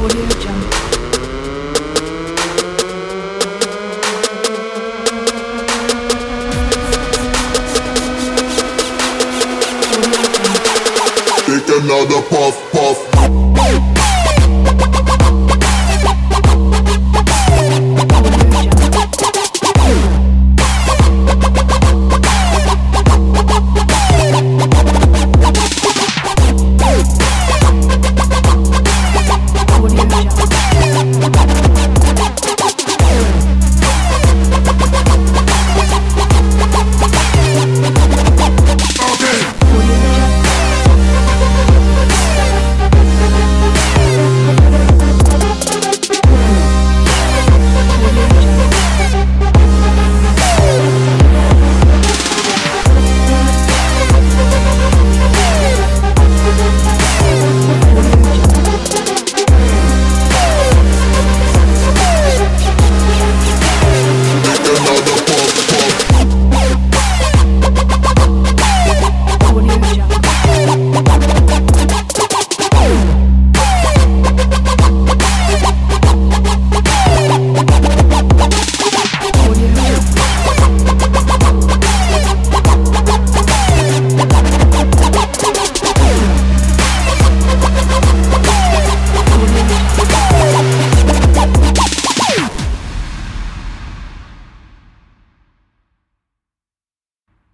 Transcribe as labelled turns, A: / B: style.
A: Take another puff, puff.